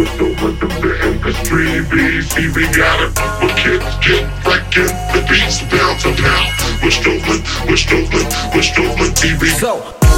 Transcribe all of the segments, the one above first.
We're still with the industry, BC, we got it. When kids get freaking, the beats bounce and pound. We're stolen, we're stolen, we're stolen TV. So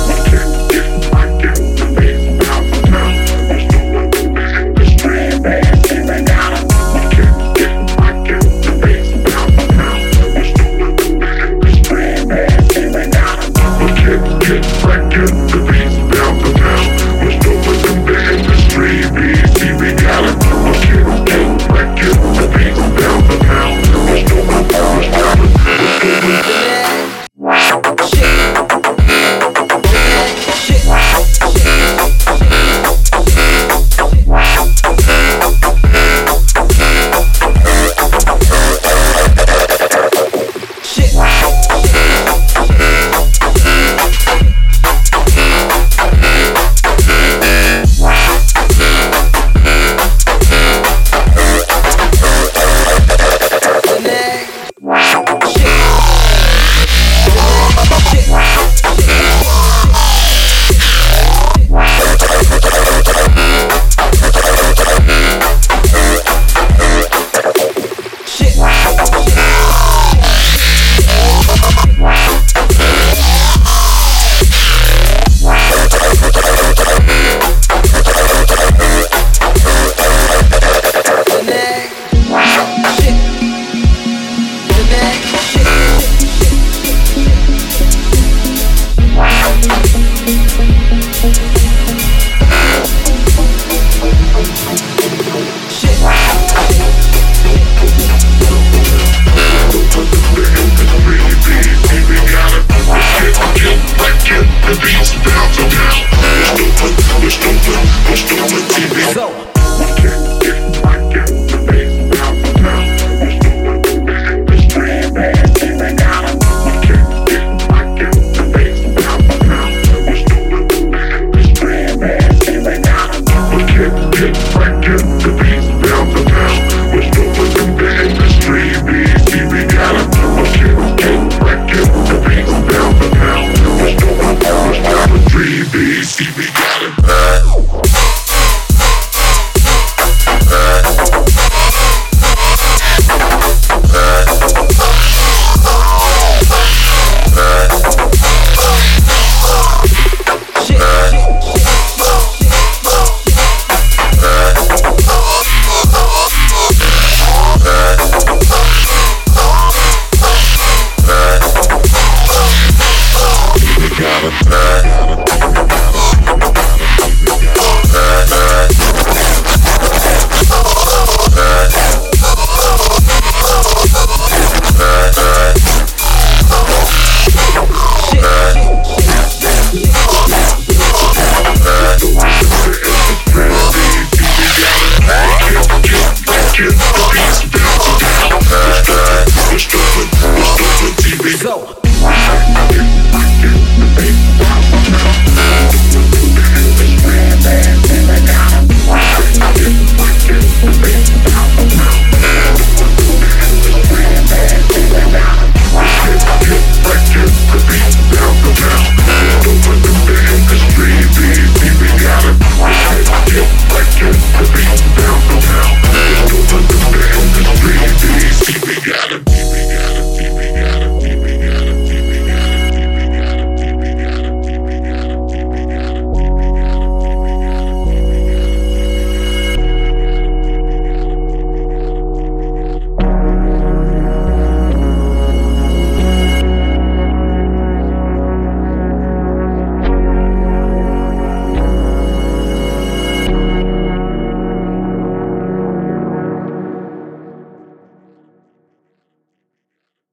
got a bag.